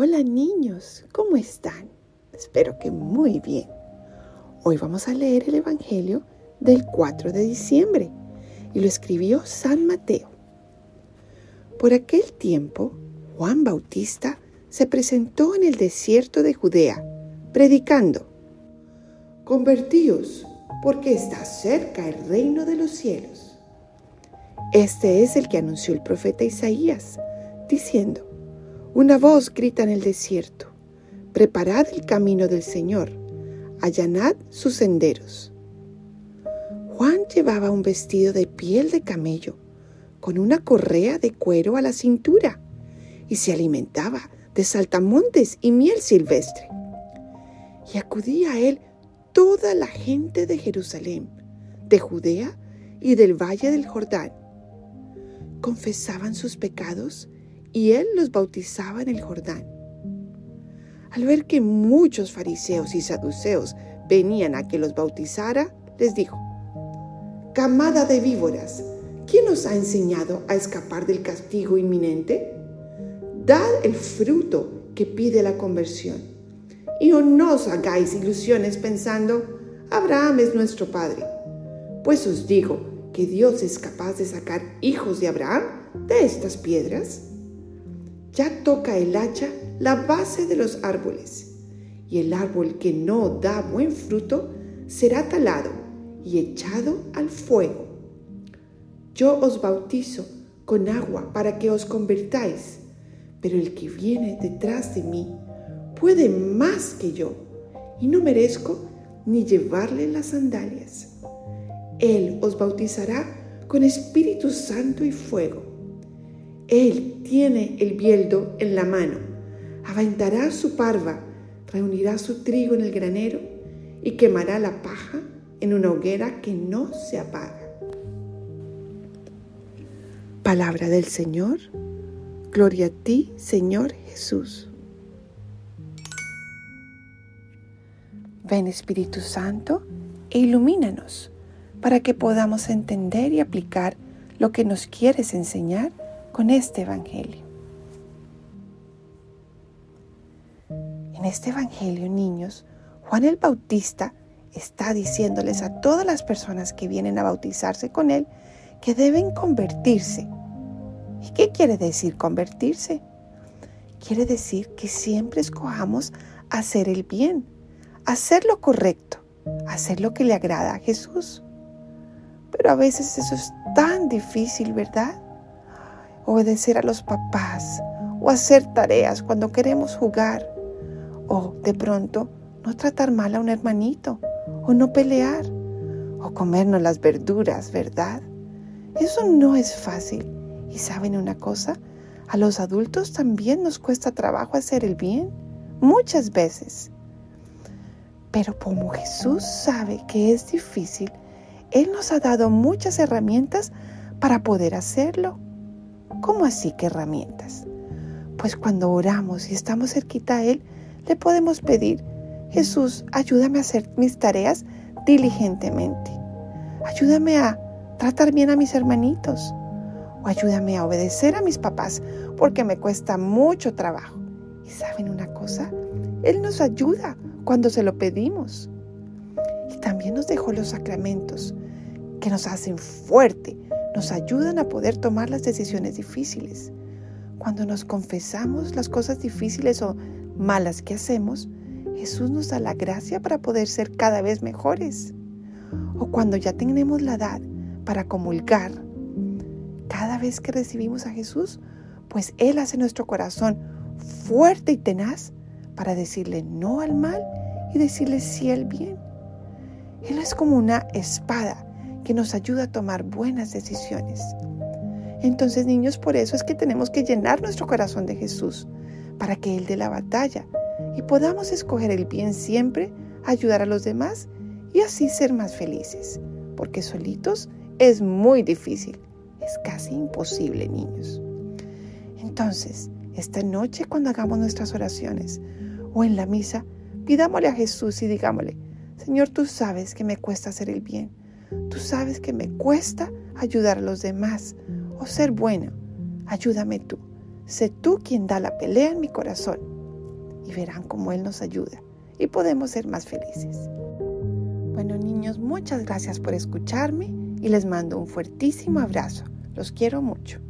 Hola niños, ¿cómo están? Espero que muy bien. Hoy vamos a leer el Evangelio del 4 de diciembre y lo escribió San Mateo. Por aquel tiempo, Juan Bautista se presentó en el desierto de Judea, predicando, Convertíos, porque está cerca el reino de los cielos. Este es el que anunció el profeta Isaías, diciendo, una voz grita en el desierto, preparad el camino del Señor, allanad sus senderos. Juan llevaba un vestido de piel de camello, con una correa de cuero a la cintura, y se alimentaba de saltamontes y miel silvestre. Y acudía a él toda la gente de Jerusalén, de Judea y del valle del Jordán. Confesaban sus pecados y él los bautizaba en el Jordán. Al ver que muchos fariseos y saduceos venían a que los bautizara, les dijo, Camada de víboras, ¿quién os ha enseñado a escapar del castigo inminente? Dad el fruto que pide la conversión. Y no os hagáis ilusiones pensando, Abraham es nuestro Padre. Pues os digo que Dios es capaz de sacar hijos de Abraham de estas piedras ya toca el hacha la base de los árboles, y el árbol que no da buen fruto será talado y echado al fuego. Yo os bautizo con agua para que os convertáis, pero el que viene detrás de mí puede más que yo, y no merezco ni llevarle las sandalias. Él os bautizará con Espíritu Santo y fuego. Él tiene el bieldo en la mano, aventará su parva, reunirá su trigo en el granero y quemará la paja en una hoguera que no se apaga. Palabra del Señor, gloria a ti, Señor Jesús. Ven Espíritu Santo e ilumínanos para que podamos entender y aplicar lo que nos quieres enseñar con este Evangelio. En este Evangelio, niños, Juan el Bautista está diciéndoles a todas las personas que vienen a bautizarse con él que deben convertirse. ¿Y qué quiere decir convertirse? Quiere decir que siempre escojamos hacer el bien, hacer lo correcto, hacer lo que le agrada a Jesús. Pero a veces eso es tan difícil, ¿verdad? Obedecer a los papás o hacer tareas cuando queremos jugar o de pronto no tratar mal a un hermanito o no pelear o comernos las verduras, ¿verdad? Eso no es fácil. Y saben una cosa, a los adultos también nos cuesta trabajo hacer el bien, muchas veces. Pero como Jesús sabe que es difícil, Él nos ha dado muchas herramientas para poder hacerlo. ¿Cómo así que herramientas? Pues cuando oramos y estamos cerquita a Él, le podemos pedir, Jesús, ayúdame a hacer mis tareas diligentemente. Ayúdame a tratar bien a mis hermanitos. O ayúdame a obedecer a mis papás porque me cuesta mucho trabajo. Y saben una cosa, Él nos ayuda cuando se lo pedimos. Y también nos dejó los sacramentos que nos hacen fuerte nos ayudan a poder tomar las decisiones difíciles. Cuando nos confesamos las cosas difíciles o malas que hacemos, Jesús nos da la gracia para poder ser cada vez mejores. O cuando ya tenemos la edad para comulgar, cada vez que recibimos a Jesús, pues Él hace nuestro corazón fuerte y tenaz para decirle no al mal y decirle sí al bien. Él es como una espada que nos ayuda a tomar buenas decisiones. Entonces, niños, por eso es que tenemos que llenar nuestro corazón de Jesús, para que Él dé la batalla y podamos escoger el bien siempre, ayudar a los demás y así ser más felices, porque solitos es muy difícil, es casi imposible, niños. Entonces, esta noche cuando hagamos nuestras oraciones o en la misa, pidámosle a Jesús y digámosle, Señor, tú sabes que me cuesta hacer el bien Tú sabes que me cuesta ayudar a los demás o ser bueno. Ayúdame tú. Sé tú quien da la pelea en mi corazón. y verán cómo Él nos ayuda y podemos ser más felices. Bueno niños, muchas gracias por escucharme y les mando un fuertísimo abrazo. Los quiero mucho.